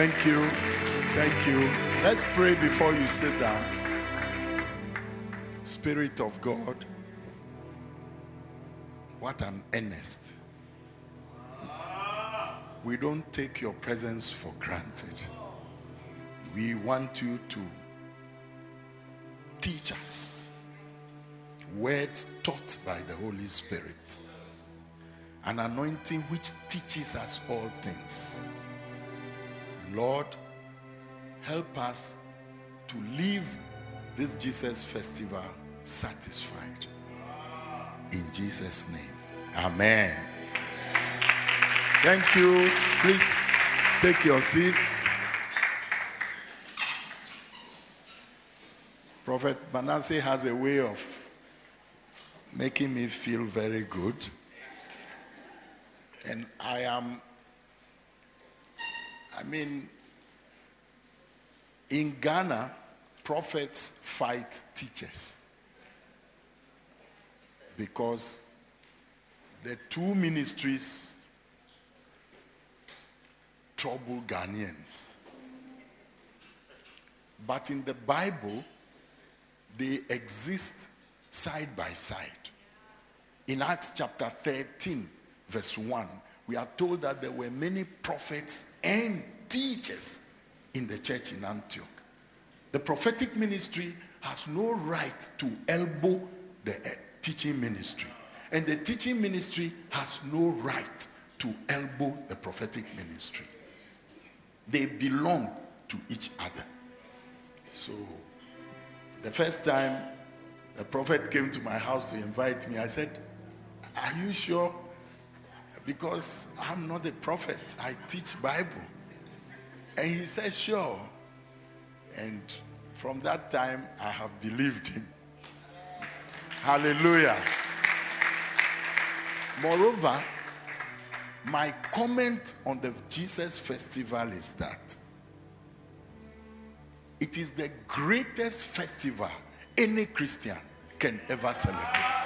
Thank you. Thank you. Let's pray before you sit down. Spirit of God, what an earnest. We don't take your presence for granted. We want you to teach us words taught by the Holy Spirit, an anointing which teaches us all things. Lord, help us to leave this Jesus festival satisfied. In Jesus' name. Amen. Thank you. Please take your seats. Prophet Manasseh has a way of making me feel very good. And I am, I mean, in Ghana, prophets fight teachers because the two ministries trouble Ghanaians. But in the Bible, they exist side by side. In Acts chapter 13, verse 1, we are told that there were many prophets and teachers in the church in Antioch. The prophetic ministry has no right to elbow the uh, teaching ministry, and the teaching ministry has no right to elbow the prophetic ministry. They belong to each other. So, the first time the prophet came to my house to invite me, I said, Are you sure? Because I'm not a prophet, I teach Bible. And he said, Sure. And from that time, I have believed him. Hallelujah. Moreover, my comment on the Jesus festival is that it is the greatest festival any Christian can ever celebrate.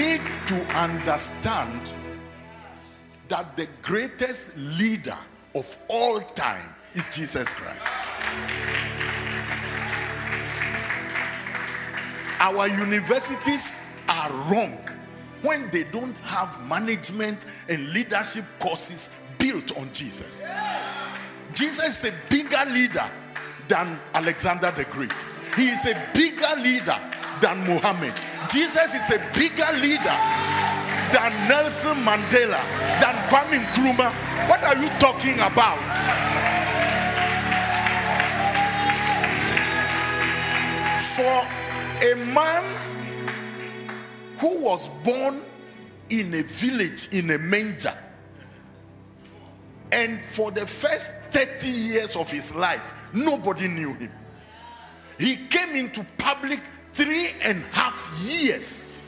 Need to understand that the greatest leader of all time is Jesus Christ. Our universities are wrong when they don't have management and leadership courses built on Jesus. Jesus is a bigger leader than Alexander the Great. He is a bigger leader than Muhammad. Jesus is a bigger leader than Nelson Mandela, than Kwame Nkrumah. What are you talking about? For a man who was born in a village in a manger, and for the first 30 years of his life, nobody knew him. He came into public three and a half years,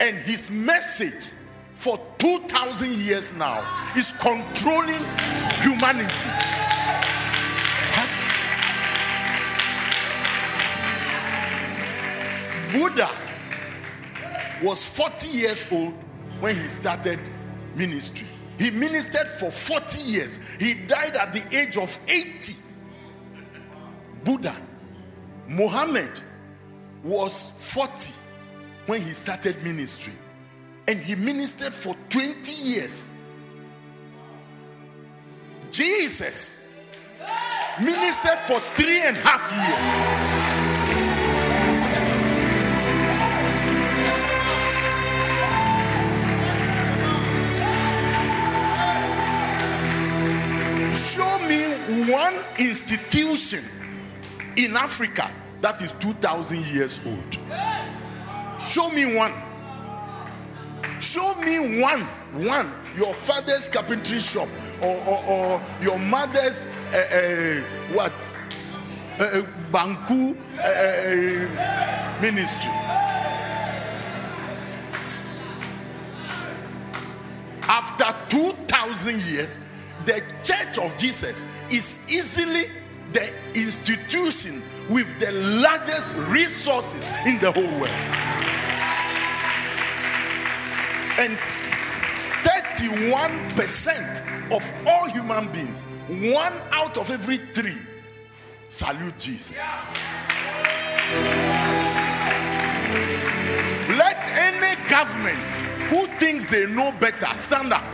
and his message for 2,000 years now is controlling humanity. Buddha was 40 years old when he started ministry. He ministered for 40 years. He died at the age of 80. Buddha, Muhammad was 40 when he started ministry. And he ministered for 20 years. Jesus ministered for three and a half years. Show me one institution in Africa that is 2,000 years old. Show me one. Show me one. One. Your father's carpentry shop or, or, or your mother's uh, uh, what? Uh, Banku ministry. After 2,000 years, the church of Jesus is easily the institution with the largest resources in the whole world. And 31% of all human beings, one out of every three, salute Jesus. Let any government who thinks they know better stand up.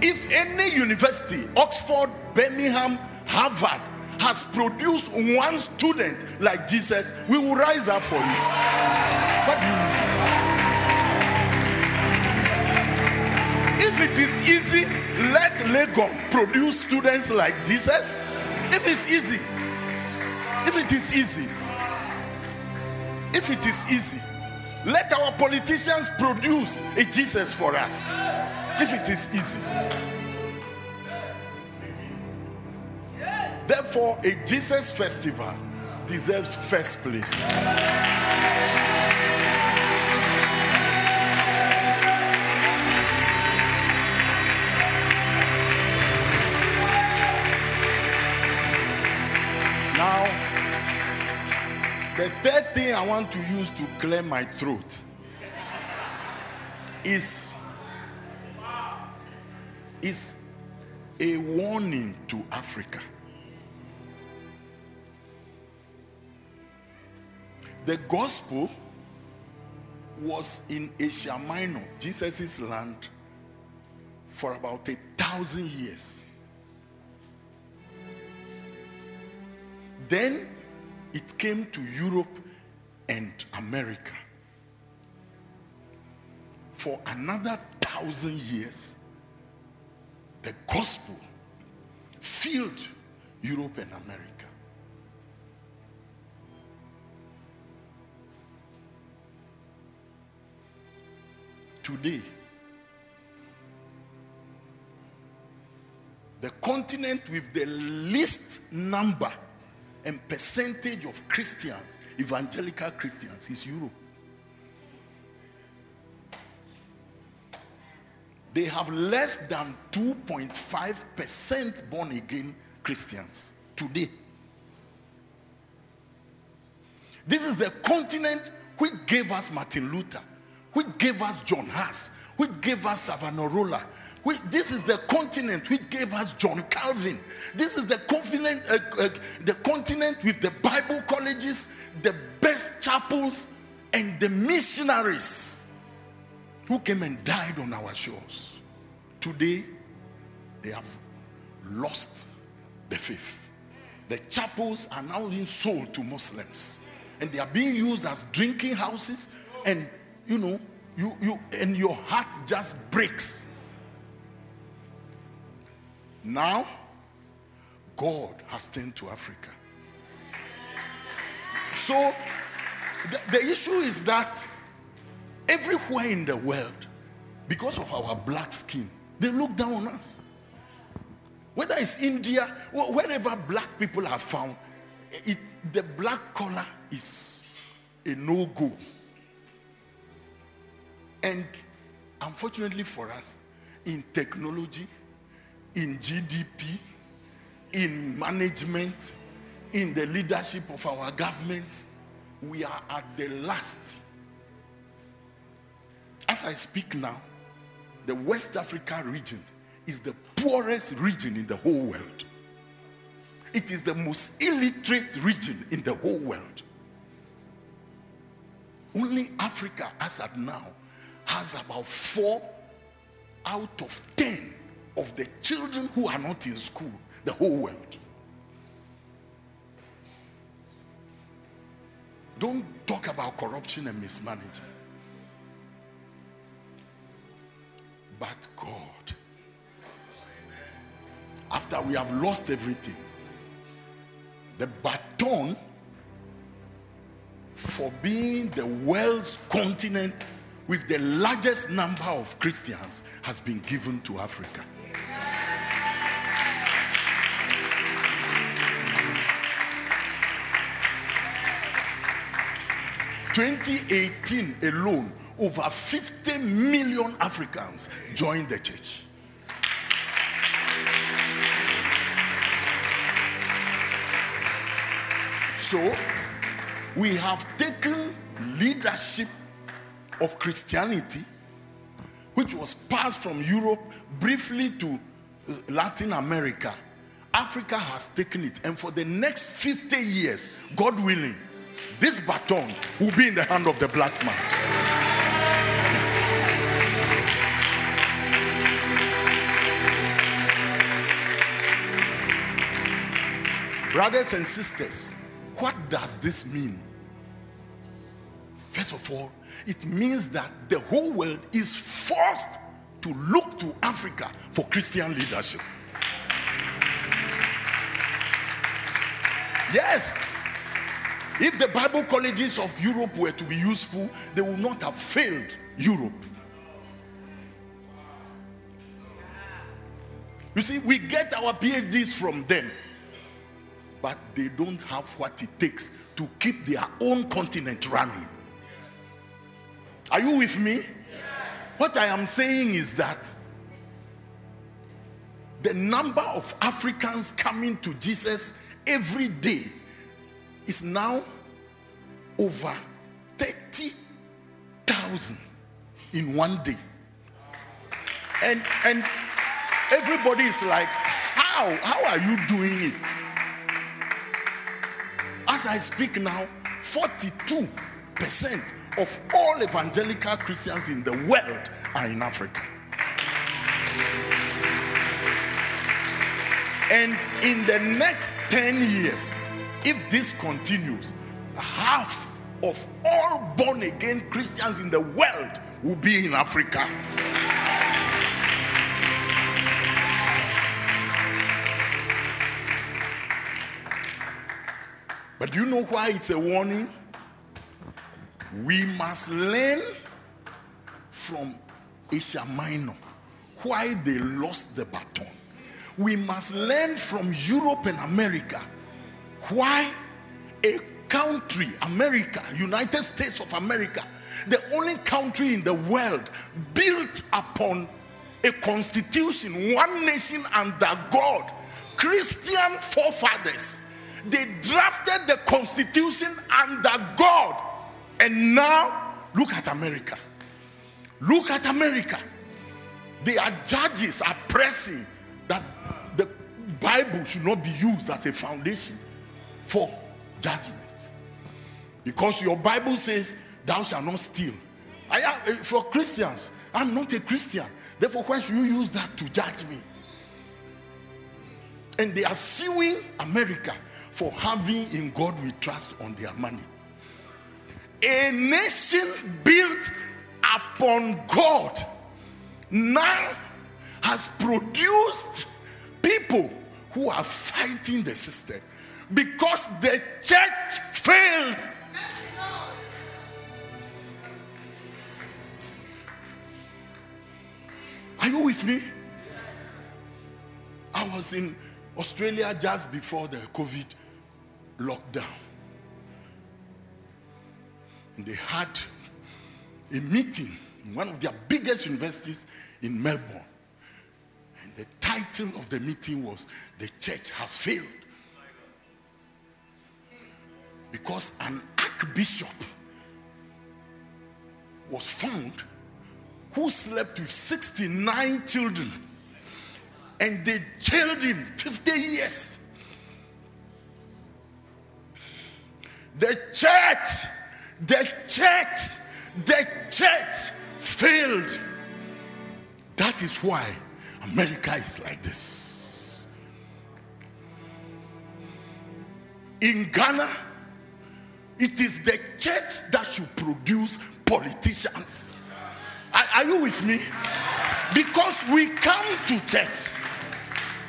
If any university, Oxford, Birmingham, Harvard, has produced one student like Jesus, we will rise up for you. What do you mean? If it is easy, let Legon produce students like Jesus. If it's easy, if it is easy, if it is easy, let our politicians produce a Jesus for us. If it is easy. Therefore, a Jesus festival deserves first place. Now, the third thing I want to use to clear my throat is, is a warning to Africa. The gospel was in Asia Minor, Jesus' land, for about a thousand years. Then it came to Europe and America. For another thousand years, the gospel filled Europe and America. Today, the continent with the least number and percentage of Christians, evangelical Christians, is Europe. They have less than 2.5% born again Christians today. This is the continent which gave us Martin Luther which gave us John Huss, which gave us Savonarola. This is the continent which gave us John Calvin. This is the continent, uh, uh, the continent with the Bible colleges, the best chapels, and the missionaries who came and died on our shores. Today, they have lost the faith. The chapels are now being sold to Muslims, and they are being used as drinking houses and you know, you, you and your heart just breaks. Now, God has turned to Africa. So, the, the issue is that everywhere in the world, because of our black skin, they look down on us. Whether it's India, wherever black people are found, it, the black color is a no go. And unfortunately for us, in technology, in GDP, in management, in the leadership of our governments, we are at the last. As I speak now, the West Africa region is the poorest region in the whole world. It is the most illiterate region in the whole world. Only Africa, as at now, has about four out of ten of the children who are not in school, the whole world. Don't talk about corruption and mismanagement. But God, after we have lost everything, the baton for being the world's continent with the largest number of Christians has been given to Africa. Twenty eighteen alone, over 50 million Africans joined the church. So, we have taken leadership of Christianity, which was passed from Europe briefly to uh, Latin America. Africa has taken it, and for the next 50 years, God willing, this baton will be in the hand of the black man. Brothers and sisters, what does this mean? First of all, it means that the whole world is forced to look to Africa for Christian leadership. Yes. If the Bible colleges of Europe were to be useful, they would not have failed Europe. You see, we get our PhDs from them but they don't have what it takes to keep their own continent running. Are you with me? What I am saying is that the number of Africans coming to Jesus every day is now over 30,000 in one day. And and everybody is like, how? How are you doing it? As I speak now, 42% of all evangelical Christians in the world are in Africa. And in the next 10 years, if this continues, half of all born again Christians in the world will be in Africa. But do you know why it's a warning? We must learn from Asia Minor why they lost the baton. We must learn from Europe and America why a country, America, United States of America, the only country in the world built upon a constitution, one nation under God, Christian forefathers they drafted the constitution under God. And now, look at America. Look at America. Their judges are pressing that the Bible should not be used as a foundation for judgment. Because your Bible says, Thou shalt not steal. I am, eh, for Christians, I'm not a Christian. Therefore, why should you use that to judge me? And they are suing America for having in God we trust on their money. A nation built upon God now has produced people who are fighting the system because the church failed. Are you with me? I was in Australia just before the COVID lockdown. They had a meeting in one of their biggest universities in Melbourne. And the title of the meeting was The Church Has Failed. Because an archbishop was found who slept with 69 children and they jailed him 50 years. The church, the church, the church failed. That is why America is like this. In Ghana, it is the church that should produce politicians. Are, are you with me? Because we come to church.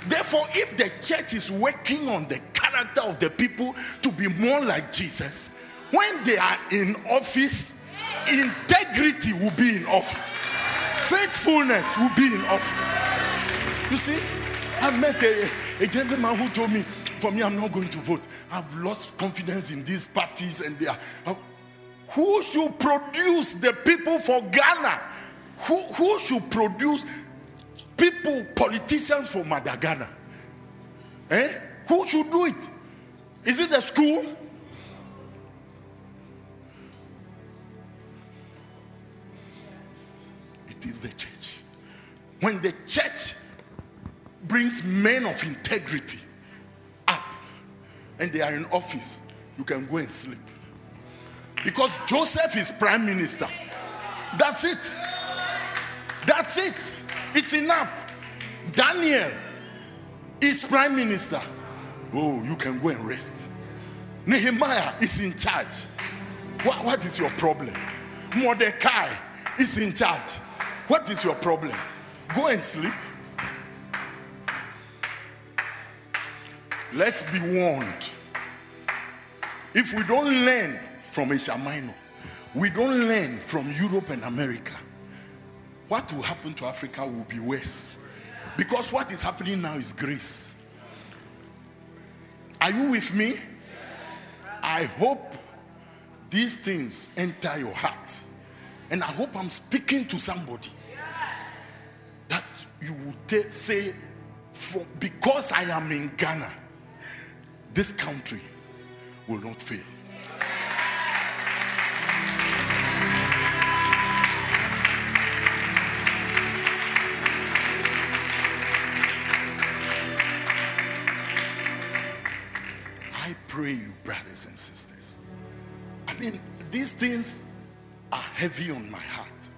Therefore, if the church is working on the character of the people to be more like Jesus, when they are in office, integrity will be in office, faithfulness will be in office. You see, I met a, a gentleman who told me, For me, I'm not going to vote. I've lost confidence in these parties and they are. Uh, who should produce the people for Ghana? Who, who should produce people, politicians for Madagascar? Eh? Who should do it? Is it the school? Is the church. When the church brings men of integrity up and they are in office, you can go and sleep. Because Joseph is prime minister. That's it. That's it. It's enough. Daniel is prime minister. Oh, you can go and rest. Nehemiah is in charge. What, what is your problem? Mordecai is in charge. What is your problem? Go and sleep. Let's be warned. If we don't learn from Asia Minor, we don't learn from Europe and America, what will happen to Africa will be worse. Because what is happening now is grace. Are you with me? I hope these things enter your heart. And I hope I'm speaking to somebody you will t- say, for, because I am in Ghana, this country will not fail. I pray you, brothers and sisters. I mean, these things are heavy on my heart.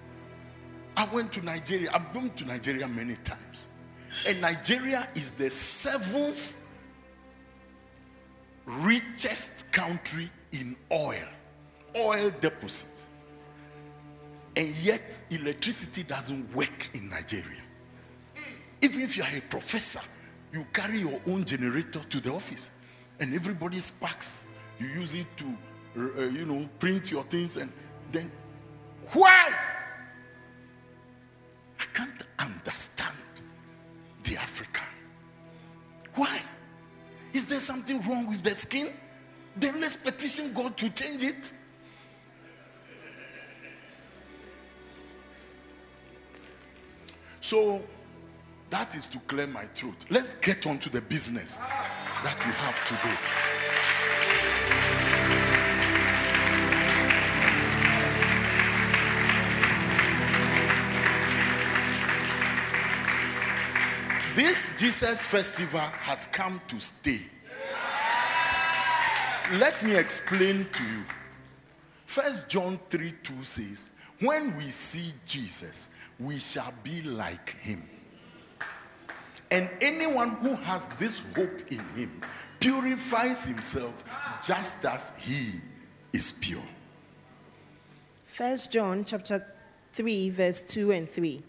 I went to Nigeria. I've been to Nigeria many times. And Nigeria is the seventh richest country in oil, oil deposit. And yet, electricity doesn't work in Nigeria. Even if you are a professor, you carry your own generator to the office, and everybody sparks. You use it to, uh, you know, print your things, and then why? Understand the African. Why? Is there something wrong with the skin? Then let's petition God to change it. So that is to clear my throat. Let's get on to the business that we have today. This Jesus festival has come to stay. Let me explain to you. First John 3 2 says, When we see Jesus, we shall be like him. And anyone who has this hope in him purifies himself just as he is pure. First John chapter 3 verse 2 and 3.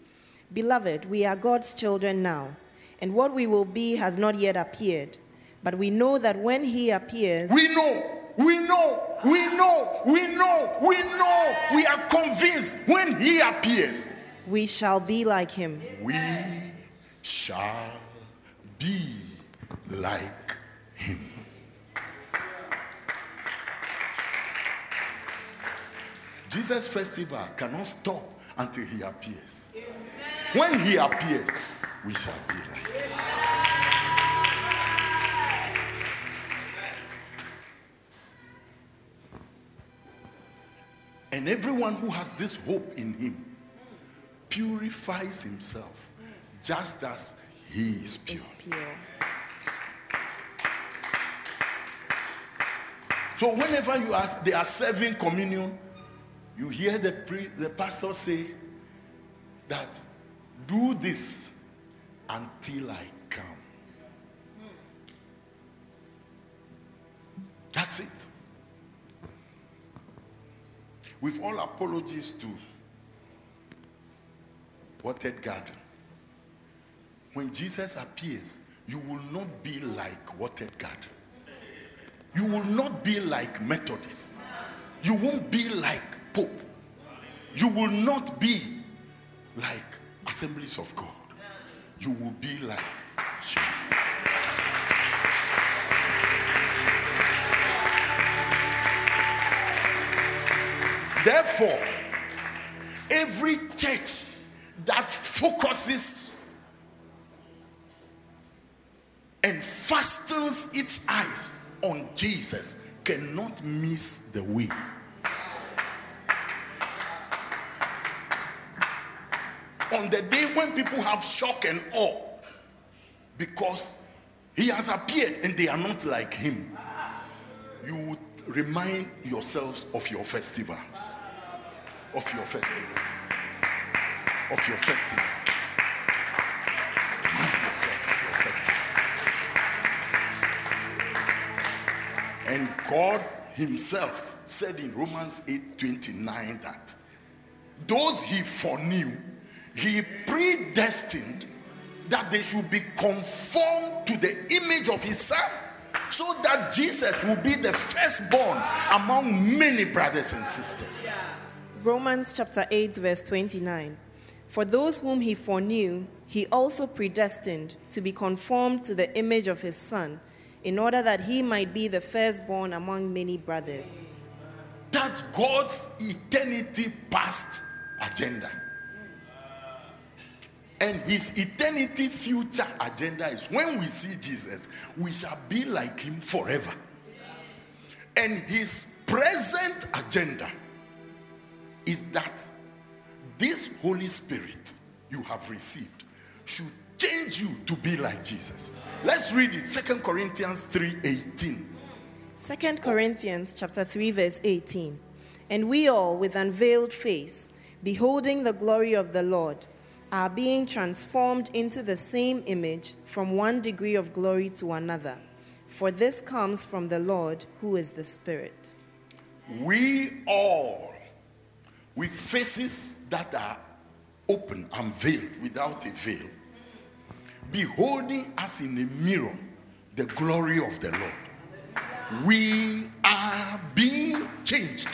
Beloved, we are God's children now, and what we will be has not yet appeared. But we know that when he appears, We know, we know, we know, we know, we know, we are convinced when he appears, we shall be like him, we shall be like him. Jesus' festival cannot stop until he appears. When he appears, we shall be like him. And everyone who has this hope in him purifies himself just as he is pure. is pure. So whenever you are they are serving communion, you hear the pre, the pastor say that do this until I come. That's it. With all apologies to Watered Garden, when Jesus appears, you will not be like Watered Garden. You will not be like Methodist. You won't be like Pope. You will not be like Assemblies of God. You will be like Jesus. Therefore, every church that focuses and fastens its eyes on Jesus cannot miss the way. on the day when people have shock and awe because he has appeared and they are not like him, you remind yourselves of your festivals. Of your festivals. Of your festivals. Remind yourself of your festivals. And God Himself said in Romans 8 29 that those He foreknew, He predestined that they should be conformed to the image of His Son so that Jesus will be the firstborn among many brothers and sisters. Romans chapter 8, verse 29. For those whom he foreknew, he also predestined to be conformed to the image of his Son, in order that he might be the firstborn among many brothers. That's God's eternity past agenda. And his eternity future agenda is when we see Jesus, we shall be like him forever. And his present agenda is that this Holy Spirit you have received should change you to be like Jesus. Let's read it. Second Corinthians 3:18. 2 Corinthians chapter 3 verse 18. And we all with unveiled face beholding the glory of the Lord are being transformed into the same image from one degree of glory to another. For this comes from the Lord who is the Spirit. We all, with faces that are open and veiled without a veil, beholding as in a mirror the glory of the Lord, we are being changed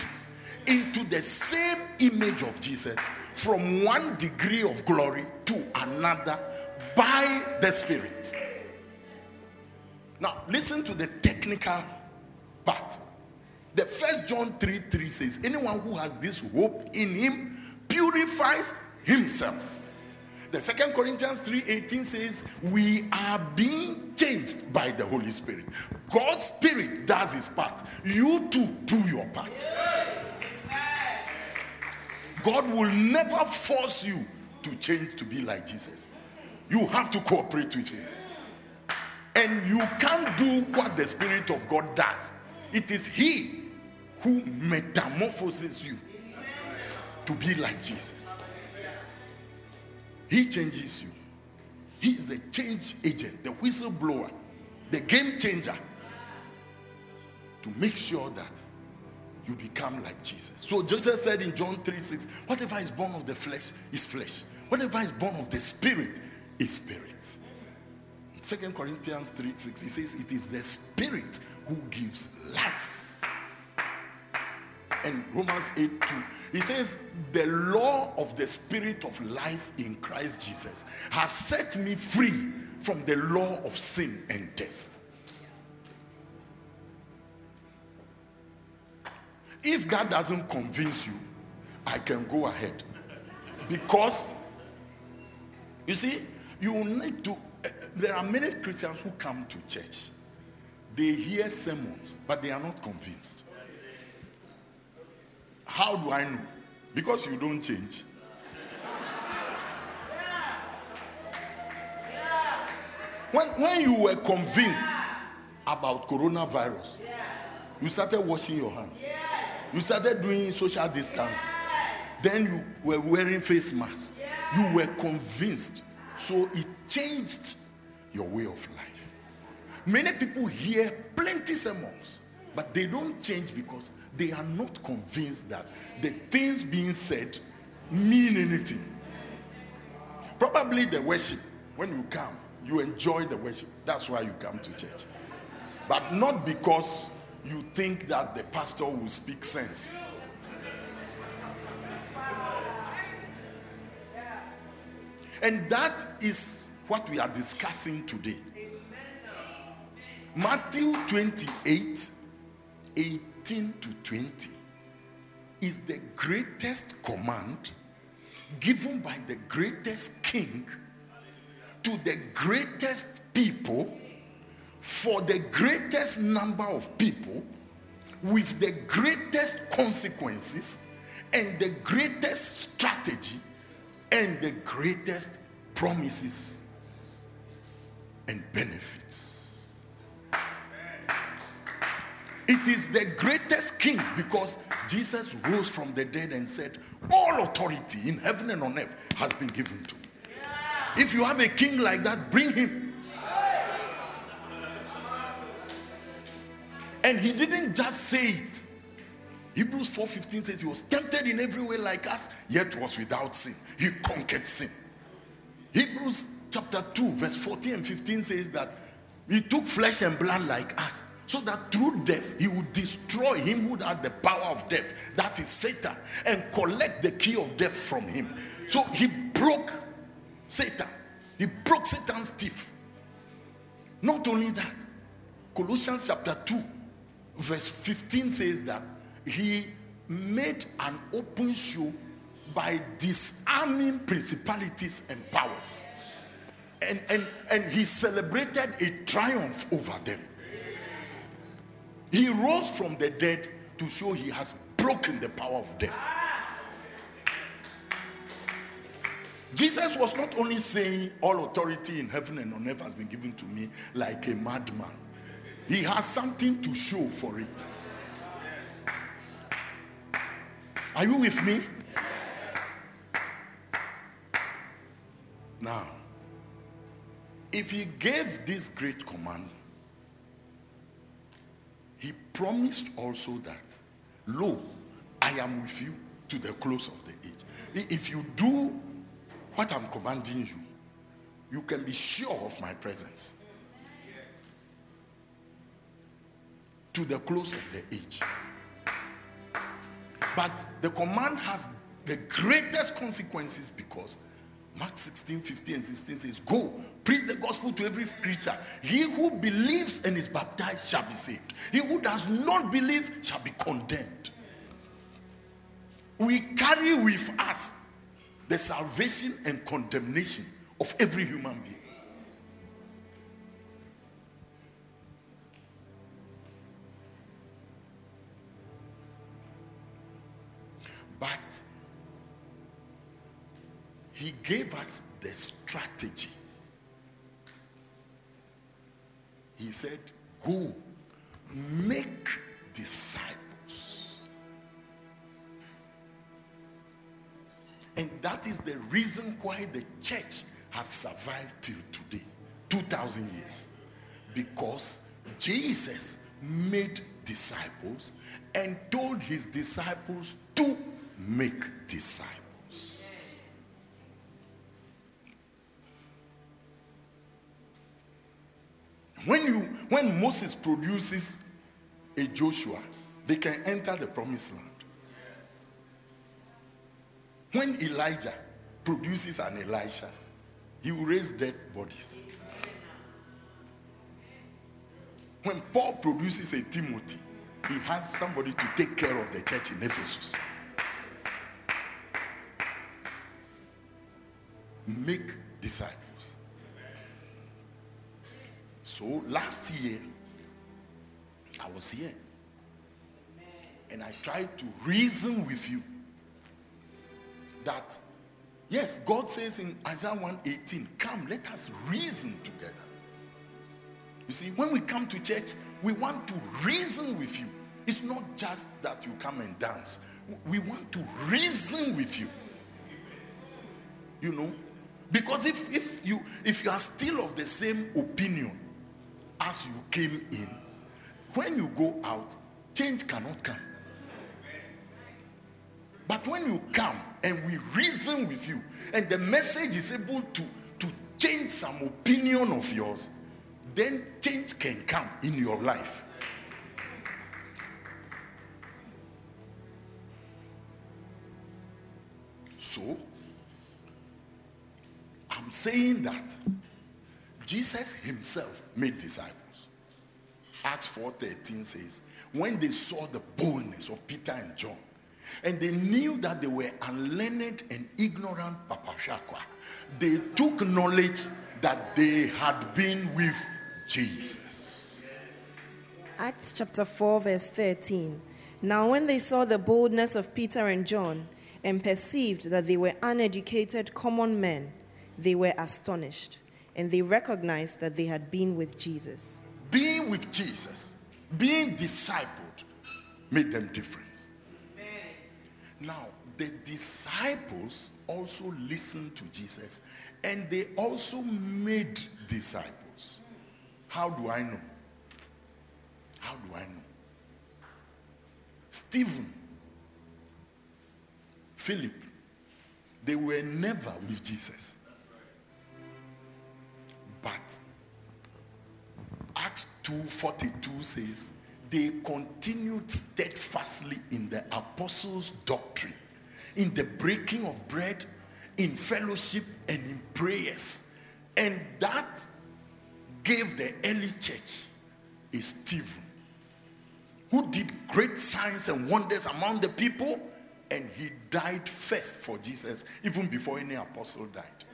into the same image of Jesus from one degree of glory to another by the Spirit. Now, listen to the technical part. The first John 3 3 says, Anyone who has this hope in him purifies himself. The second Corinthians 3:18 says, We are being changed by the Holy Spirit. God's spirit does his part. You too do your part. God will never force you to change to be like Jesus. You have to cooperate with Him. And you can't do what the Spirit of God does. It is He who metamorphoses you to be like Jesus. He changes you. He is the change agent, the whistleblower, the game changer to make sure that you become like Jesus. So Jesus said in John 3 6, whatever is born of the flesh is flesh, whatever is born of the spirit is spirit. 2 Corinthians 3 6, he says, It is the spirit who gives life. And Romans 8 2, he says, The law of the spirit of life in Christ Jesus has set me free from the law of sin and death. If that doesn't convince you, I can go ahead. Because, you see, you need to. Uh, there are many Christians who come to church, they hear sermons, but they are not convinced. How do I know? Because you don't change. When, when you were convinced about coronavirus, you started washing your hands. You started doing social distances. Then you were wearing face masks. You were convinced. So it changed your way of life. Many people hear plenty sermons, but they don't change because they are not convinced that the things being said mean anything. Probably the worship, when you come, you enjoy the worship. That's why you come to church. But not because you think that the pastor will speak sense. And that is what we are discussing today. Matthew 28 18 to 20 is the greatest command given by the greatest king to the greatest people for the greatest number of people with the greatest consequences and the greatest strategy and the greatest promises and benefits. It is the greatest king because Jesus rose from the dead and said, All authority in heaven and on earth has been given to me. If you have a king like that, bring him. And he didn't just say it. Hebrews 4:15 says he was tempted in every way like us, yet was without sin. He conquered sin. Hebrews chapter 2, verse 14 and 15 says that he took flesh and blood like us, so that through death he would destroy him who had the power of death, that is Satan, and collect the key of death from him. So he broke Satan, he broke Satan's teeth. Not only that, Colossians chapter 2, verse 15 says that he made an open show by disarming principalities and powers. And, and, and he celebrated a triumph over them. He rose from the dead to show he has broken the power of death. Jesus was not only saying, All authority in heaven and on earth has been given to me like a madman, he has something to show for it. Are you with me? Now, if he gave this great command, he promised also that, Lo, I am with you to the close of the age. If you do what I'm commanding you, you can be sure of my presence. To the close of the age. But the command has the greatest consequences because Mark 16, 15, and 16 says, Go, preach the gospel to every creature. He who believes and is baptized shall be saved. He who does not believe shall be condemned. We carry with us the salvation and condemnation of every human being. He gave us the strategy. He said, Go, make disciples. And that is the reason why the church has survived till today 2,000 years. Because Jesus made disciples and told his disciples to make disciples. When you when Moses produces a Joshua, they can enter the promised land. When Elijah produces an Elisha, he will raise dead bodies. When Paul produces a Timothy, he has somebody to take care of the church in Ephesus. Make disciples. So last year, I was here and I tried to reason with you that yes, God says in Isaiah 118, come, let us reason together. You see, when we come to church, we want to reason with you. It's not just that you come and dance. We want to reason with you. You know? Because if, if you if you are still of the same opinion as you came in, when you go out, change cannot come. But when you come and we reason with you, and the message is able to, to change some opinion of yours, then change can come in your life. So, I'm saying that Jesus himself made disciples. Acts 4:13 says, when they saw the boldness of Peter and John, and they knew that they were unlearned and ignorant papashakwa, they took knowledge that they had been with Jesus. Acts chapter 4, verse 13. Now, when they saw the boldness of Peter and John, and perceived that they were uneducated common men, they were astonished, and they recognized that they had been with Jesus. Being with Jesus, being discipled, made them different. Now, the disciples also listened to Jesus and they also made disciples. How do I know? How do I know? Stephen, Philip, they were never with Jesus. But Acts 2:42 says they continued steadfastly in the apostles' doctrine, in the breaking of bread, in fellowship, and in prayers. And that gave the early church a Stephen who did great signs and wonders among the people, and he died first for Jesus, even before any apostle died.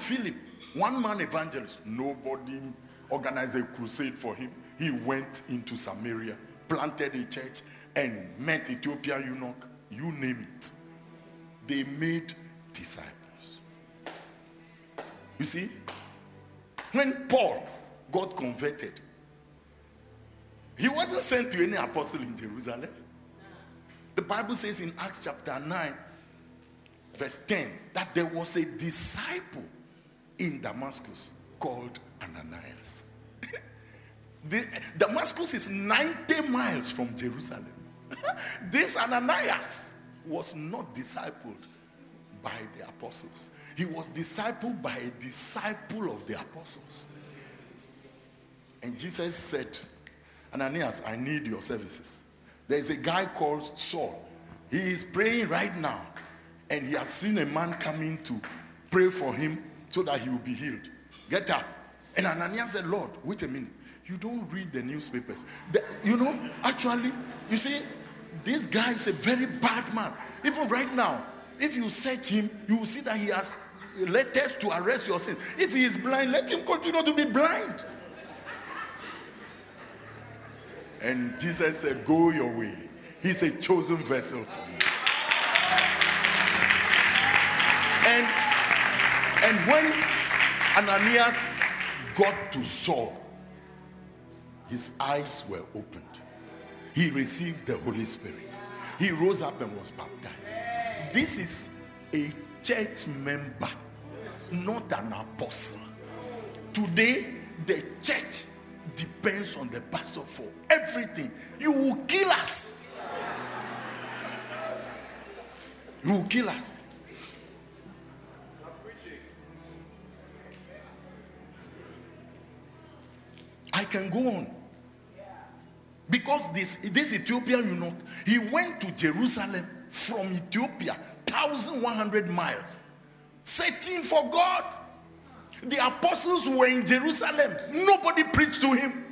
Philip, one man evangelist. Nobody organized a crusade for him. He went into Samaria, planted a church, and met Ethiopian eunuch. You name it. They made disciples. You see, when Paul got converted, he wasn't sent to any apostle in Jerusalem. The Bible says in Acts chapter 9, verse 10, that there was a disciple in Damascus called Ananias. the, Damascus is 90 miles from Jerusalem. this Ananias was not discipled by the apostles, he was discipled by a disciple of the apostles. And Jesus said, Ananias, I need your services. There's a guy called Saul. He is praying right now, and he has seen a man coming to pray for him so that he will be healed. Get up. And Ananias said, Lord, wait a minute. You don't read the newspapers. The, you know, actually, you see, this guy is a very bad man. Even right now, if you search him, you will see that he has letters to arrest your sins. If he is blind, let him continue to be blind. And Jesus said, Go your way. He's a chosen vessel for me. And when Ananias got to Saul, his eyes were opened. He received the Holy Spirit. He rose up and was baptized. This is a church member, not an apostle. Today, the church depends on the pastor for everything. You will kill us. You will kill us. Can go on. Because this, this Ethiopian eunuch, he went to Jerusalem from Ethiopia, 1,100 miles, searching for God. The apostles were in Jerusalem. Nobody preached to him.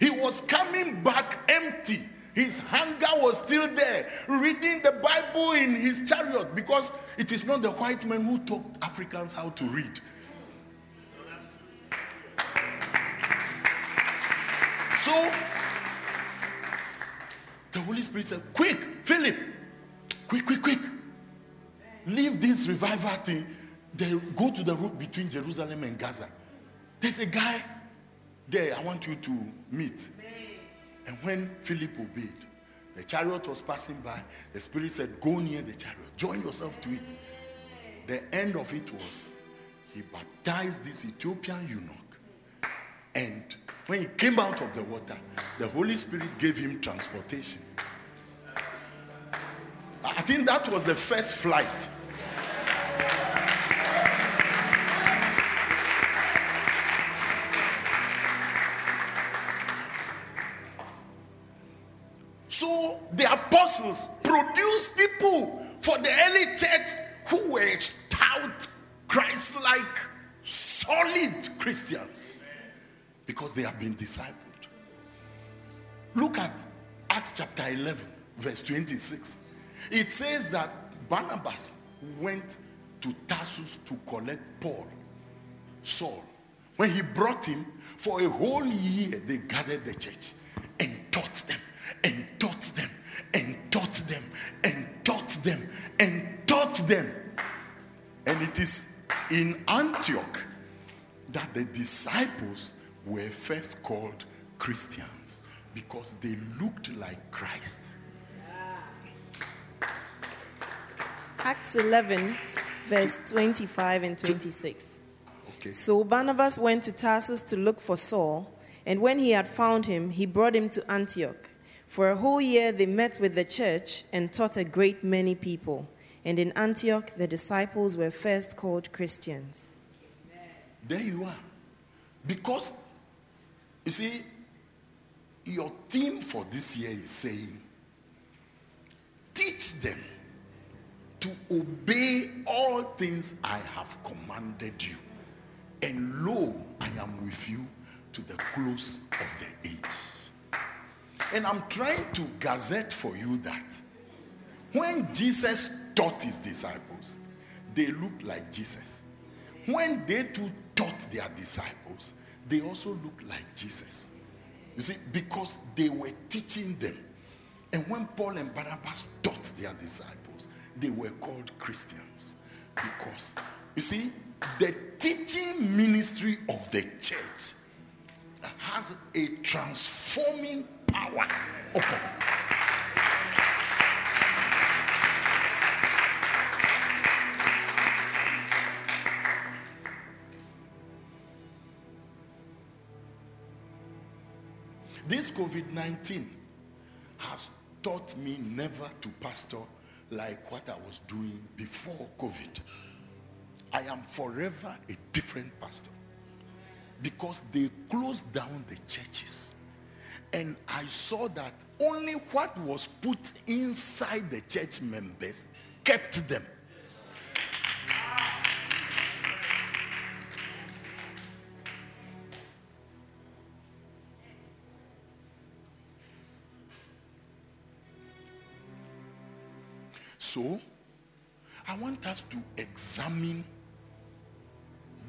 He was coming back empty. His hunger was still there, reading the Bible in his chariot because it is not the white men who taught Africans how to read. So the Holy Spirit said, Quick, Philip, quick, quick, quick. Leave this revival thing. They go to the road between Jerusalem and Gaza. There's a guy there I want you to meet. And when Philip obeyed, the chariot was passing by. The Spirit said, Go near the chariot, join yourself to it. The end of it was he baptized this Ethiopian eunuch. And when he came out of the water, the Holy Spirit gave him transportation. I think that was the first flight. So the apostles produced people for the early church who were stout, Christ like, solid Christians because they have been discipled. Look at Acts chapter 11, verse 26. It says that Barnabas went to Tarsus to collect Paul, Saul. When he brought him, for a whole year they gathered the church and taught them, and taught them, and taught them, and taught them, and taught them. And it is in Antioch that the disciples were first called Christians because they looked like Christ. Acts 11, verse 25 and 26. Okay. So Barnabas went to Tarsus to look for Saul, and when he had found him, he brought him to Antioch. For a whole year they met with the church and taught a great many people. And in Antioch the disciples were first called Christians. There you are. Because, you see, your theme for this year is saying, teach them to obey all things I have commanded you. And lo, I am with you to the close of the age. And I'm trying to gazette for you that when Jesus taught his disciples, they looked like Jesus. When they too taught their disciples, they also looked like Jesus. You see, because they were teaching them. And when Paul and Barnabas taught their disciples, they were called Christians. Because, you see, the teaching ministry of the church has a transforming power upon This COVID 19 has taught me never to pastor like what I was doing before COVID. I am forever a different pastor because they closed down the churches. And I saw that only what was put inside the church members kept them. So, I want us to examine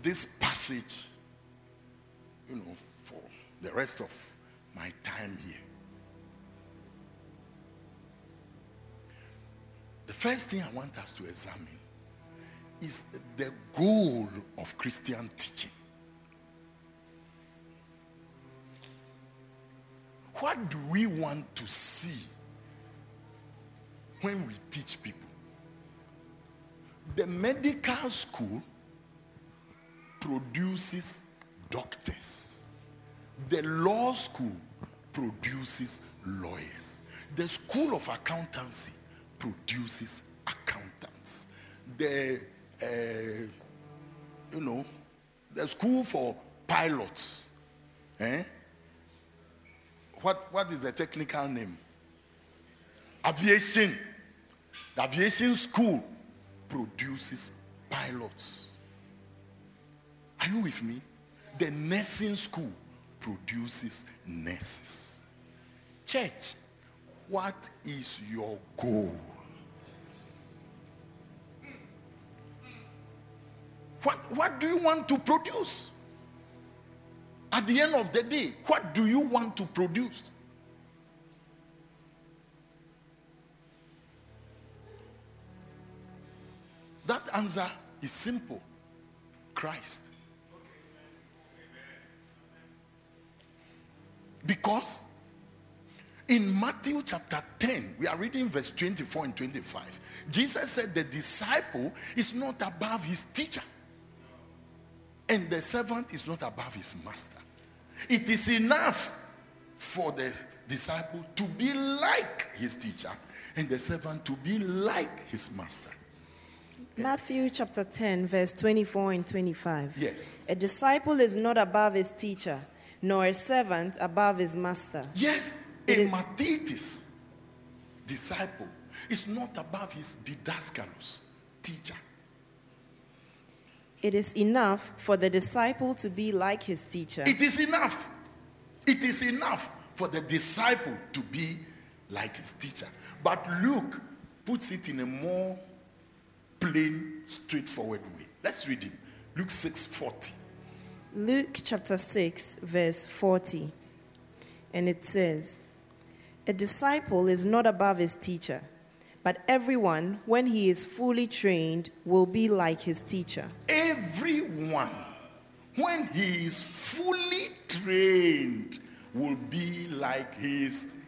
this passage, you know, for the rest of my time here. The first thing I want us to examine is the goal of Christian teaching. What do we want to see when we teach people? The medical school produces doctors. The law school produces lawyers. The school of accountancy produces accountants. The, uh, you know, the school for pilots. Eh? What, what is the technical name? Aviation. The aviation school produces pilots. Are you with me? The nursing school produces nurses. Church, what is your goal? What, what do you want to produce? At the end of the day, what do you want to produce? That answer is simple Christ. Because in Matthew chapter 10, we are reading verse 24 and 25. Jesus said the disciple is not above his teacher, and the servant is not above his master. It is enough for the disciple to be like his teacher, and the servant to be like his master. Matthew chapter 10, verse 24 and 25. Yes. A disciple is not above his teacher, nor a servant above his master. Yes. It A Mathetes disciple is not above his didaskalos, teacher. It is enough for the disciple to be like his teacher. It is enough. It is enough for the disciple to be like his teacher. But Luke puts it in a more plain, straightforward way. Let's read it. Luke 6 40. Luke chapter 6, verse 40. And it says, A disciple is not above his teacher, But everyone, when he is fully trained, will be like his teacher. Everyone, when he is fully trained, will be like his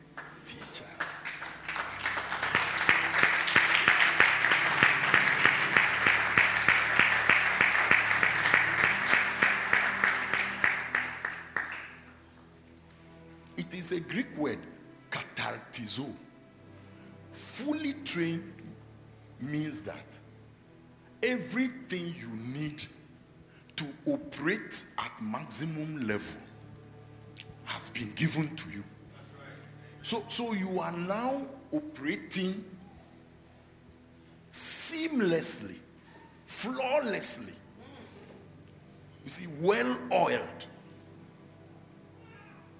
It is a Greek word, katartizo. Fully trained means that everything you need to operate at maximum level has been given to you. So, so you are now operating seamlessly, flawlessly. You see, well oiled.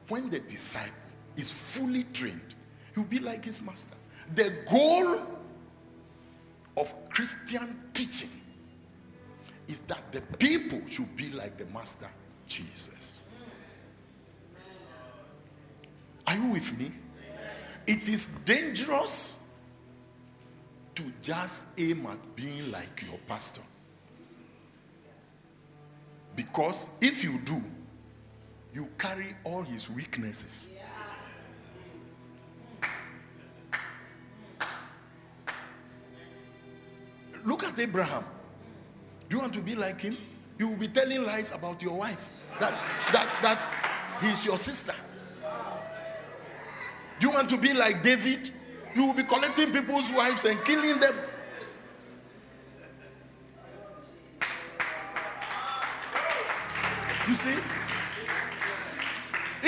When the disciple is fully trained, he will be like his master. The goal of Christian teaching is that the people should be like the master Jesus. Are you with me? It is dangerous to just aim at being like your pastor. Because if you do, you carry all his weaknesses. Look at Abraham. Do you want to be like him? You will be telling lies about your wife. That that that he's your sister. Do you want to be like David? You will be collecting people's wives and killing them. You see?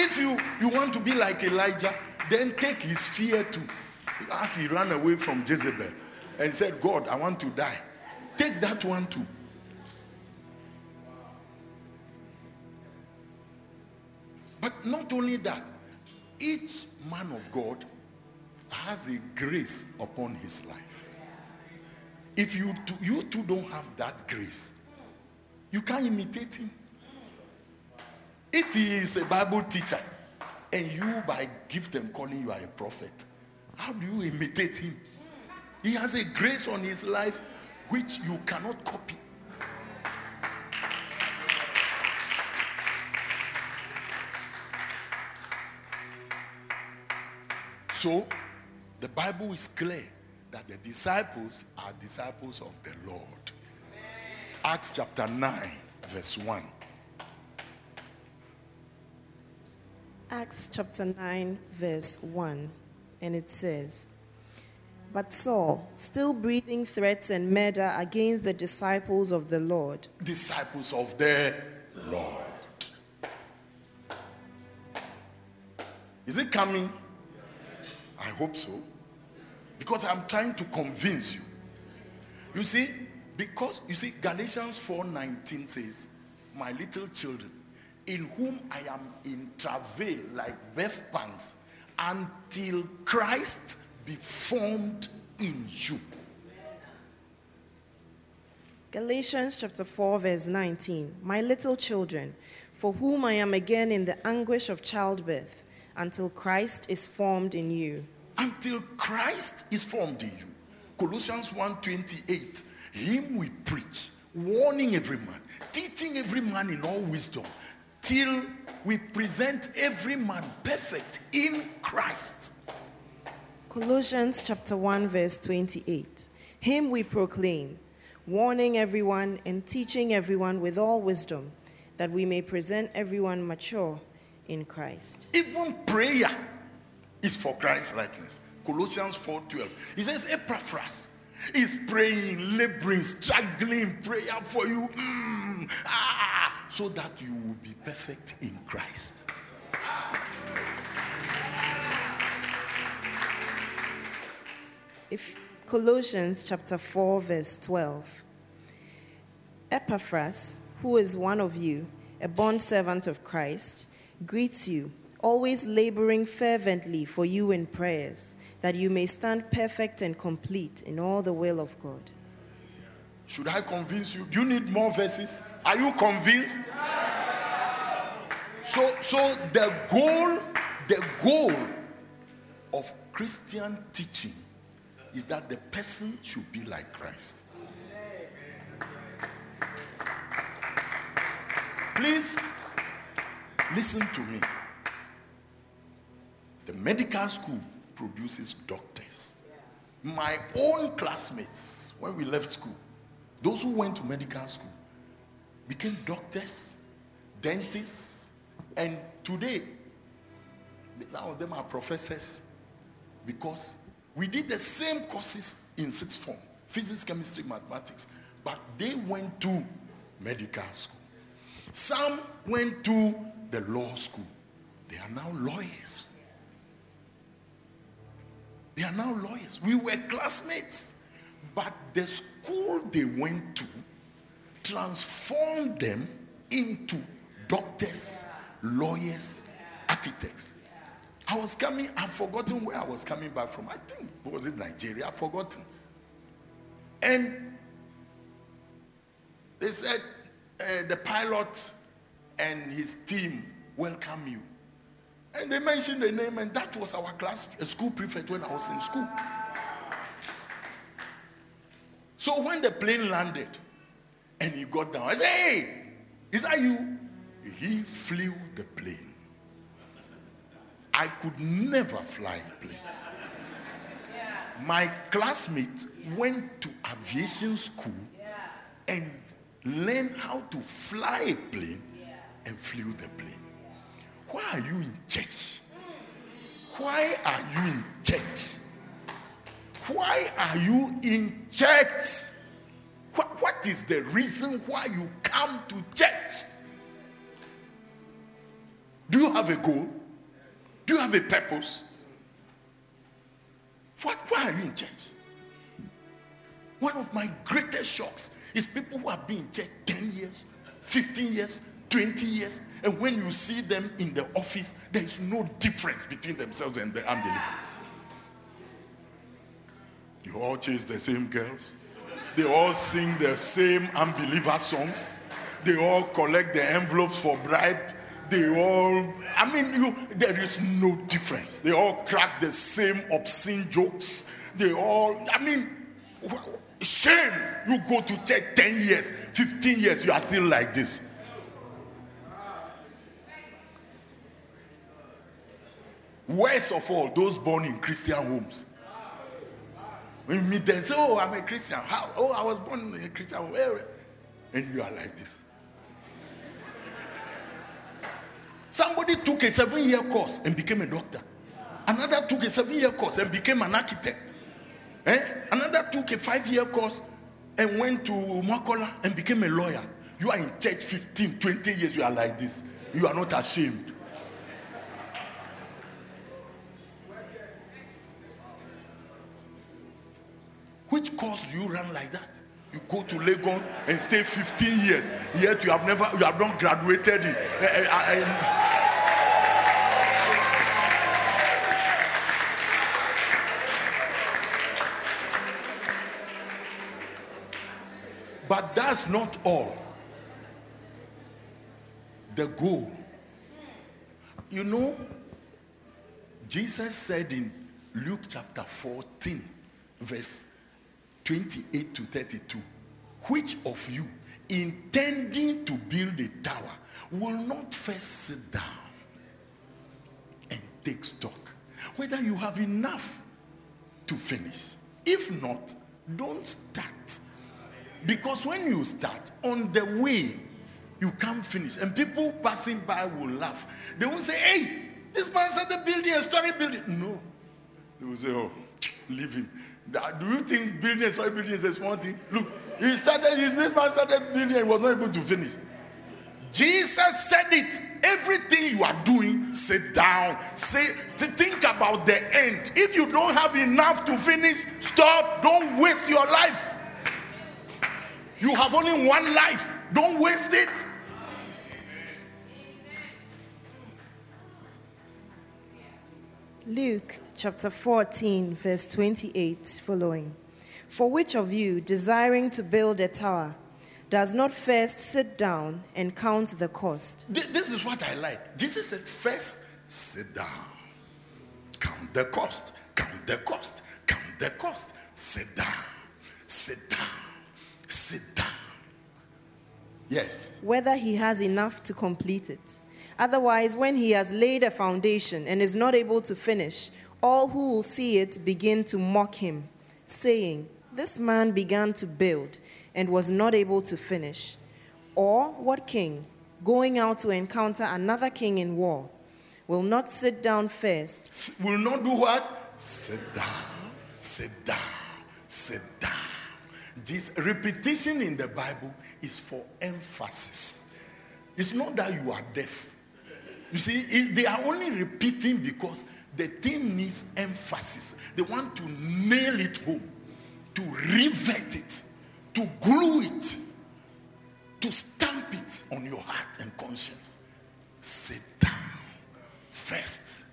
If you, you want to be like Elijah, then take his fear too. As he ran away from Jezebel and said, God, I want to die. Take that one too. But not only that, each man of God has a grace upon his life. If you you two don't have that grace, you can't imitate him. If he is a Bible teacher and you by gift and calling you are a prophet, how do you imitate him? He has a grace on his life which you cannot copy. So, the Bible is clear that the disciples are disciples of the Lord. Acts chapter 9, verse 1. Acts chapter 9, verse 1. And it says, But Saul, still breathing threats and murder against the disciples of the Lord, Disciples of the Lord. Is it coming? I hope so. Because I'm trying to convince you. You see, because you see, Galatians 4:19 says, My little children, in whom I am in travail like birth pangs, until Christ be formed in you. Galatians chapter 4, verse 19. My little children, for whom I am again in the anguish of childbirth, until Christ is formed in you. Until Christ is formed in you. Colossians 1:28. Him we preach, warning every man, teaching every man in all wisdom, till we present every man perfect in Christ. Colossians chapter 1, verse 28. Him we proclaim, warning everyone and teaching everyone with all wisdom, that we may present everyone mature in Christ. Even prayer is for Christ's likeness. Colossians 4:12. He says, Epaphras is praying, laboring, struggling, prayer for you. Mm, ah, so that you will be perfect in Christ. If Colossians chapter 4, verse 12. Epaphras, who is one of you, a bondservant of Christ, greets you, always laboring fervently for you in prayers, that you may stand perfect and complete in all the will of God. Should I convince you? Do you need more verses? Are you convinced? So, so the goal, the goal of Christian teaching is that the person should be like Christ. Please listen to me. The medical school produces doctors. My own classmates, when we left school, those who went to medical school became doctors, dentists, and today, some of them are professors because we did the same courses in sixth form physics, chemistry, mathematics, but they went to medical school. Some went to the law school. They are now lawyers. They are now lawyers. We were classmates, but the school they went to transformed them into doctors, lawyers, architects. I was coming, I've forgotten where I was coming back from. I think, was it Nigeria? I've forgotten. And they said, uh, the pilot and his team welcome you. And they mentioned the name, and that was our class school prefect when I was in school. So when the plane landed and he got down, I said, Hey, is that you? He flew the plane. I could never fly a plane. My classmate went to aviation school and learned how to fly a plane and flew the plane. Why are you in church? Why are you in church? Why are you in church? What, what is the reason why you come to church? Do you have a goal? Do you have a purpose? What, why are you in church? One of my greatest shocks is people who have been in church 10 years, 15 years, 20 years, and when you see them in the office, there is no difference between themselves and the unbelievers. You all chase the same girls, they all sing the same unbeliever songs, they all collect the envelopes for bribe. They all, I mean, you, there is no difference. They all crack the same obscene jokes. They all, I mean, shame. You go to church 10 years, 15 years, you are still like this. Worst of all, those born in Christian homes. When you meet them, say, Oh, I'm a Christian. How? Oh, I was born in a Christian home. And you are like this. Somebody took a seven year course and became a doctor. Another took a seven year course and became an architect. Eh? Another took a five year course and went to Makola and became a lawyer. You are in church 15, 20 years, you are like this. You are not ashamed. Which course do you run like that? You go to Legon and stay 15 years, yet you have never, you have not graduated in. Uh, uh, uh, but that's not all. The goal. You know, Jesus said in Luke chapter 14, verse 28 to 32. Which of you, intending to build a tower, will not first sit down and take stock whether you have enough to finish? If not, don't start. Because when you start, on the way, you can't finish. And people passing by will laugh. They won't say, hey, this man started building a story building. No. They will say, oh, leave him. Do you think building a story building is a small thing? Look, he started, his this man started building and was not able to finish. Jesus said it. Everything you are doing, sit down. Say, think about the end. If you don't have enough to finish, stop. Don't waste your life. You have only one life. Don't waste it. Luke chapter 14, verse 28 following. For which of you, desiring to build a tower, does not first sit down and count the cost? This is what I like. Jesus said, First, sit down, count the cost, count the cost, count the cost. sit down, sit down, sit down. Yes. whether he has enough to complete it. Otherwise, when he has laid a foundation and is not able to finish, all who will see it begin to mock him, saying, This man began to build and was not able to finish. Or what king, going out to encounter another king in war, will not sit down first Will not do what? Sit down, sit down, sit down. This repetition in the Bible is for emphasis. It's not that you are deaf. You see, they are only repeating because the thing needs emphasis. They want to nail it home, to rivet it, to glue it, to stamp it on your heart and conscience. Sit down. First,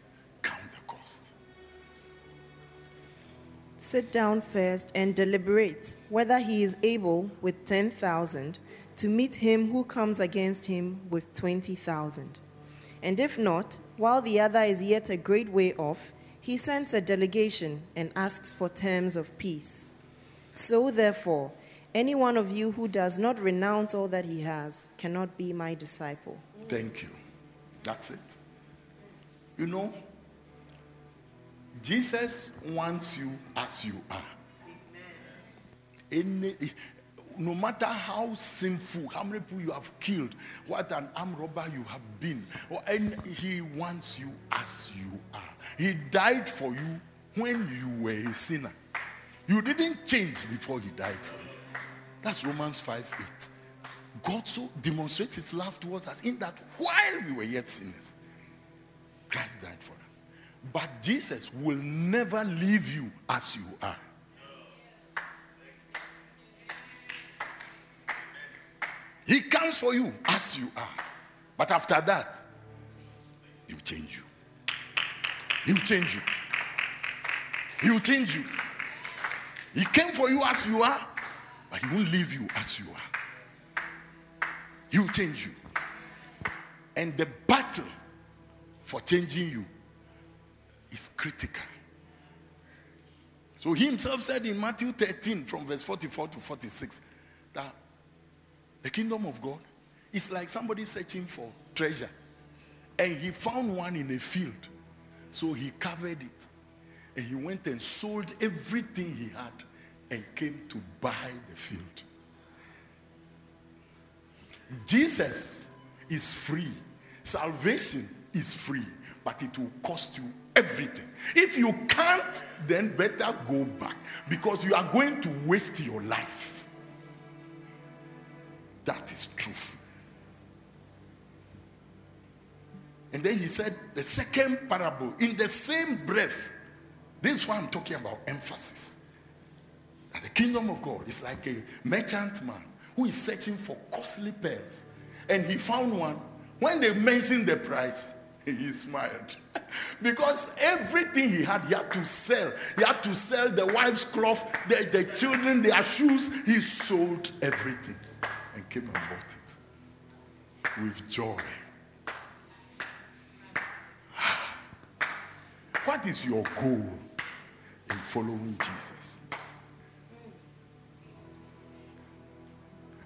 count the cost. Sit down first and deliberate whether he is able with 10,000 to meet him who comes against him with 20,000. And if not, while the other is yet a great way off, he sends a delegation and asks for terms of peace. So, therefore, any one of you who does not renounce all that he has cannot be my disciple. Thank you. That's it. You know, Jesus wants you as you are. Any, no matter how sinful, how many people you have killed, what an armed robber you have been, any, he wants you as you are. He died for you when you were a sinner. You didn't change before he died for you. That's Romans 5 8. God so demonstrates his love towards us in that while we were yet sinners, Christ died for us. But Jesus will never leave you as you are. He for you as you are. But after that, he'll change you. He'll change you. He'll change you. He came for you as you are, but he won't leave you as you are. He will change you. And the battle for changing you is critical. So he himself said in Matthew 13, from verse 44 to 46, that the kingdom of God is like somebody searching for treasure. And he found one in a field. So he covered it. And he went and sold everything he had and came to buy the field. Jesus is free. Salvation is free, but it will cost you everything. If you can't, then better go back because you are going to waste your life. That is truth. And then he said the second parable in the same breath. This is why I'm talking about emphasis. That the kingdom of God is like a merchant man who is searching for costly pearls. And he found one. When they mentioned the price, he smiled. because everything he had, he had to sell. He had to sell the wife's cloth, the, the children, their shoes. He sold everything and came and bought it with joy. What is your goal in following Jesus?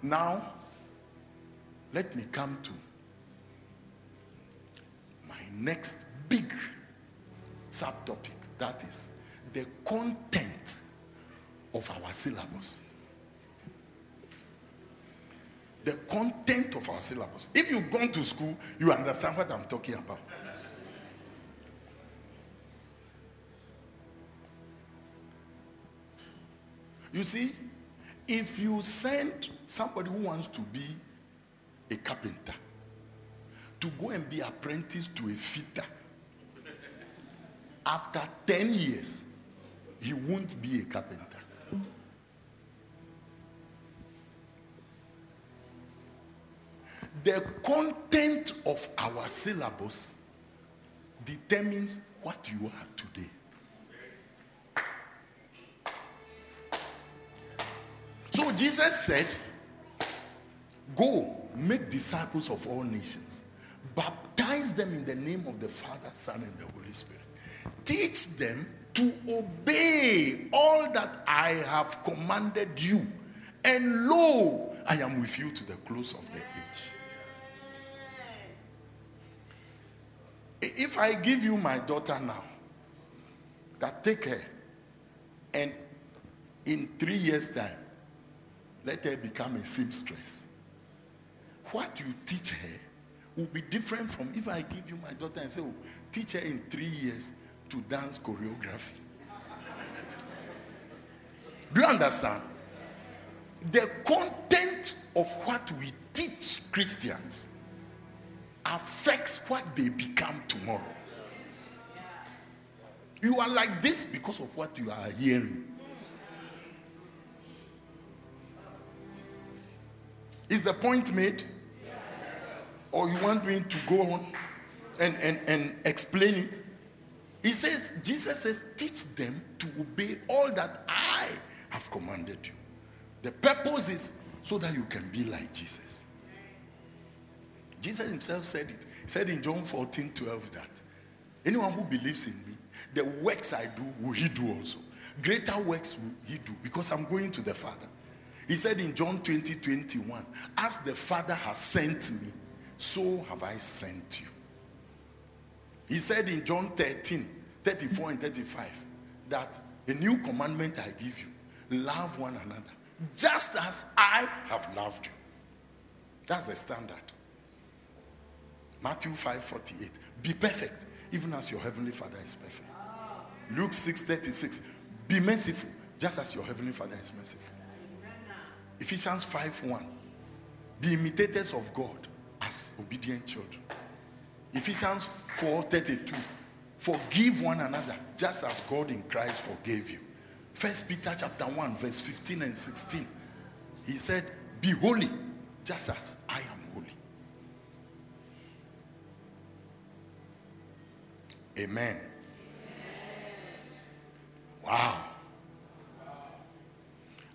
Now, let me come to my next big subtopic that is the content of our syllabus. The content of our syllabus. If you've gone to school, you understand what I'm talking about. You see, if you send somebody who wants to be a carpenter to go and be apprenticed to a fitter, after 10 years, he won't be a carpenter. The content of our syllabus determines what you are today. So Jesus said, Go, make disciples of all nations, baptize them in the name of the Father, Son, and the Holy Spirit. Teach them to obey all that I have commanded you. And lo, I am with you to the close of the age. If I give you my daughter now, that take her, and in three years' time, let her become a seamstress. What you teach her will be different from if I give you my daughter and say, oh, teach her in three years to dance choreography. Do you understand? The content of what we teach Christians affects what they become tomorrow. You are like this because of what you are hearing. Is the point made? Or you want me to go on and, and, and explain it? He says, Jesus says, teach them to obey all that I have commanded you. The purpose is so that you can be like Jesus. Jesus himself said it. He said in John 14 12 that anyone who believes in me, the works I do will he do also. Greater works will he do because I'm going to the Father. He said in John 20 21, as the Father has sent me, so have I sent you. He said in John 13 34 and 35 that a new commandment I give you love one another just as I have loved you. That's the standard. Matthew 5 48. Be perfect, even as your heavenly Father is perfect. Luke 6 36. Be merciful, just as your heavenly Father is merciful. Ephesians 5 1. Be imitators of God as obedient children. Ephesians 4 32. Forgive one another, just as God in Christ forgave you. First Peter chapter 1, verse 15 and 16. He said, Be holy, just as I am Amen. Wow.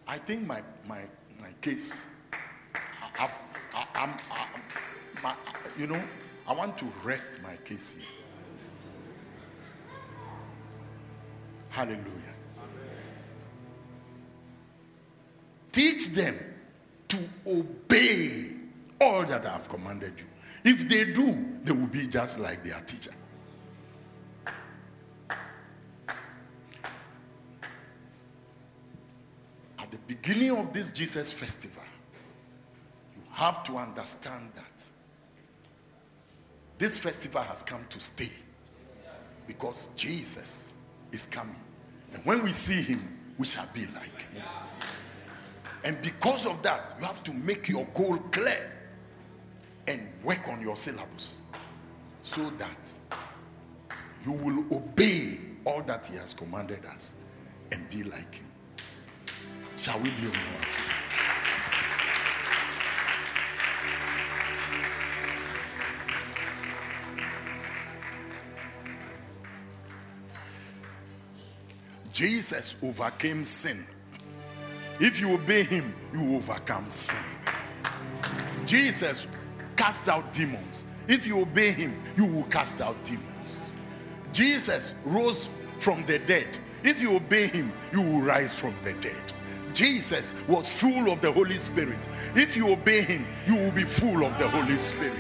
I think my my my case. I, I, I, my, you know, I want to rest my case here. Hallelujah. Teach them to obey all that I have commanded you. If they do, they will be just like their teacher. Beginning of this Jesus festival, you have to understand that this festival has come to stay because Jesus is coming. And when we see him, we shall be like him. And because of that, you have to make your goal clear and work on your syllabus so that you will obey all that he has commanded us and be like him. Shall we be on our feet? Jesus overcame sin if you obey him, you overcome sin. Jesus cast out demons. If you obey him, you will cast out demons. Jesus rose from the dead. If you obey him, you will rise from the dead. Jesus was full of the Holy Spirit. If you obey him, you will be full of the Holy Spirit.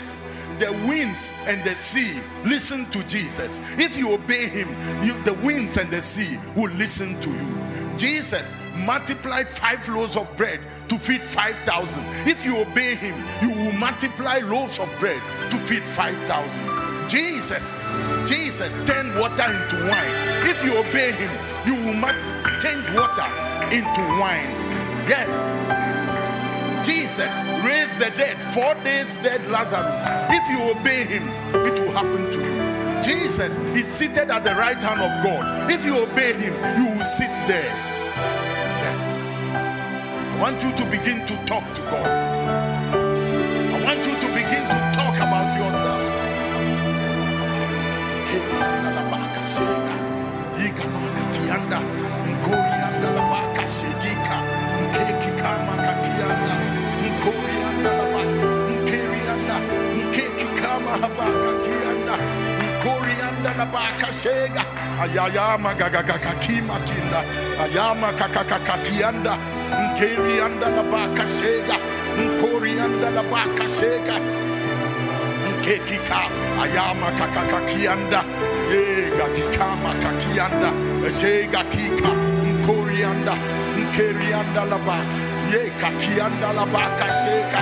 The winds and the sea listen to Jesus. If you obey him, you, the winds and the sea will listen to you. Jesus multiplied five loaves of bread to feed 5,000. If you obey him, you will multiply loaves of bread to feed 5,000. Jesus, Jesus turned water into wine. If you obey him, you will change water into wine. Yes. Jesus raised the dead, four days dead Lazarus. If you obey him, it will happen to you. Jesus is seated at the right hand of God. If you obey him, you will sit there. Yes. I want you to begin to talk to God. Nkorianda la baka shega ayayama gagagakakima kinda. Ayama kakakakakianda nkerianda labaka shega nkorianda labaka shega nkekika ayama kakakakianda. Yega kikama kakianda shega kika nkorianda. Nkerianda laba ye kakianda labaka shega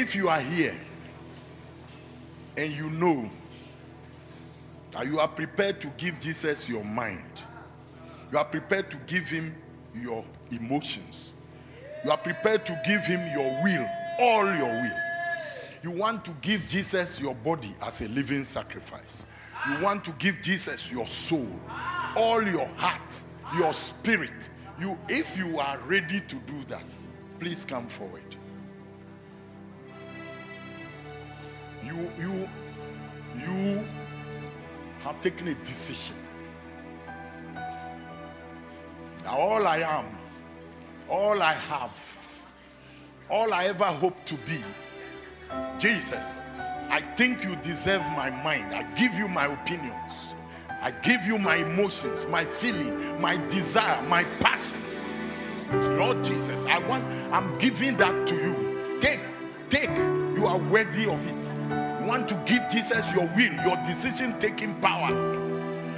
If you are here and you know that you are prepared to give Jesus your mind, you are prepared to give him your emotions. You are prepared to give him your will, all your will. You want to give Jesus your body as a living sacrifice. You want to give Jesus your soul, all your heart, your spirit. You if you are ready to do that, please come forward. You you you have taken a decision that all I am, all I have, all I ever hope to be, Jesus, I think you deserve my mind. I give you my opinions. I give you my emotions, my feeling, my desire, my passions. Lord Jesus, I want, I'm giving that to you. Take, take, you are worthy of it. You want to give Jesus your will, your decision taking power.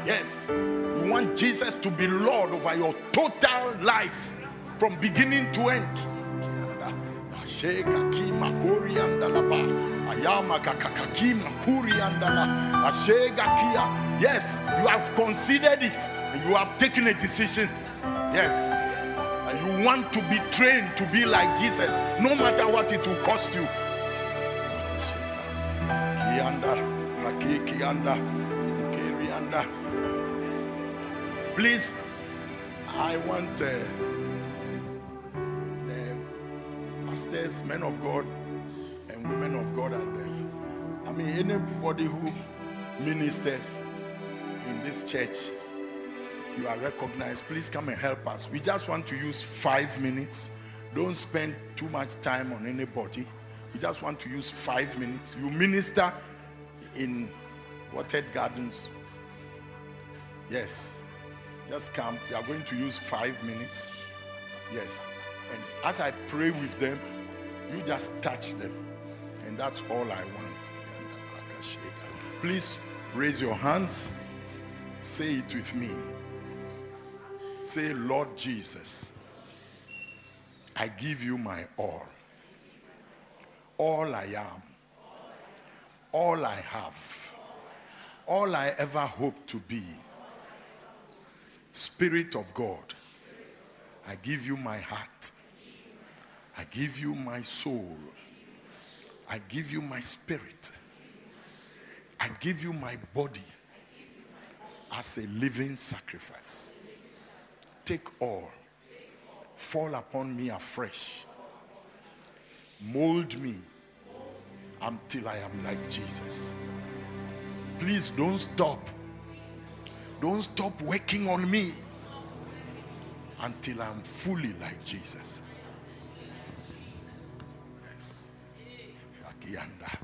Yes. You want Jesus to be Lord over your total life from beginning to end. Yes, you have considered it and you have taken a decision. Yes. And you want to be trained to be like Jesus, no matter what it will cost you. Please, I want uh, the pastors, men of God, and women of God out there. I mean, anybody who ministers in this church, you are recognized. Please come and help us. We just want to use five minutes. Don't spend too much time on anybody. We just want to use five minutes. You minister in Watered Gardens. Yes. Just come. We are going to use five minutes. Yes. And as I pray with them, you just touch them. And that's all I want. Please raise your hands. Say it with me. Say, Lord Jesus, I give you my all. All I am. All I have. All I ever hope to be. Spirit of God, I give you my heart. I give you my soul. I give you my spirit. I give you my body as a living sacrifice. Take all, fall upon me afresh, mold me until I am like Jesus. Please don't stop. Don't stop working on me until I'm fully like Jesus. Yes. Akianda,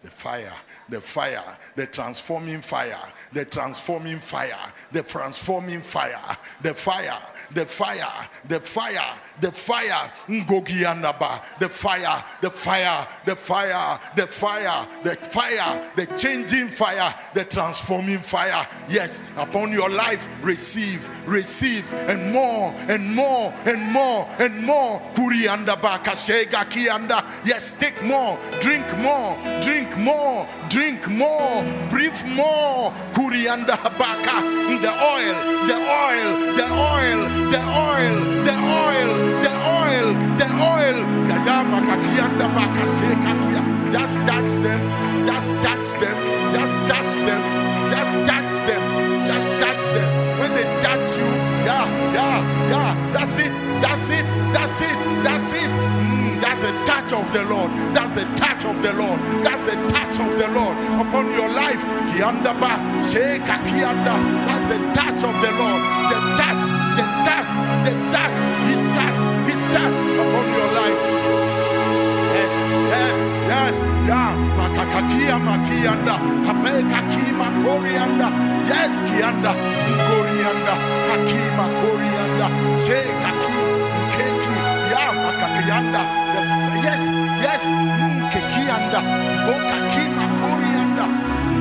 The fire, the fire, the transforming fire, the transforming fire, the transforming fire, the fire, the fire, the fire, the fire, Ngogiandaba, the fire, the fire, the fire, the fire, the fire, the changing fire, the transforming fire. Yes, upon your life, receive, receive, and more, and more, and more, and more. Kuriandaba. Yes, take more, drink more, drink more, drink more, breathe more. Kurianda habaka, the oil, the oil, the oil, the oil, the oil, the oil, the oil. Just touch them. Just touch them. Just touch them. Just touch them. Just touch them. When they touch yeah, yeah, yeah. That's it. That's it. That's it. That's it. Mm, that's the touch of the Lord. That's the touch of the Lord. That's the touch of the Lord upon your life. That's the touch of the Lord. The touch. The touch. The touch. His touch. His touch upon your life. Yes, yeah. Makakakia makianda, habeka kima korianda. Yes, kianda, korianda, hakima korianda, she kaki, keki, yeah, makakianda. Yes, yes, mm, kekianda, okakima korianda,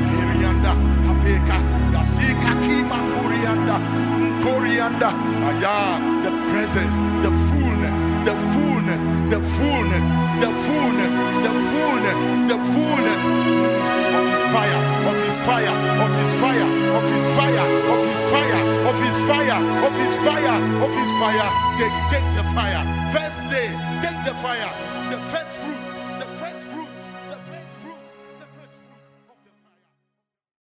kerianda, habeka, yasika kima korianda, korianda. Aya, the presence, the fullness, the fullness, the fullness, the fullness, the fullness, the fullness of his fire, of his fire, of his fire, of his fire, of his fire, of his fire, of his fire, of his fire. Take, take the fire. First day, take the fire. The first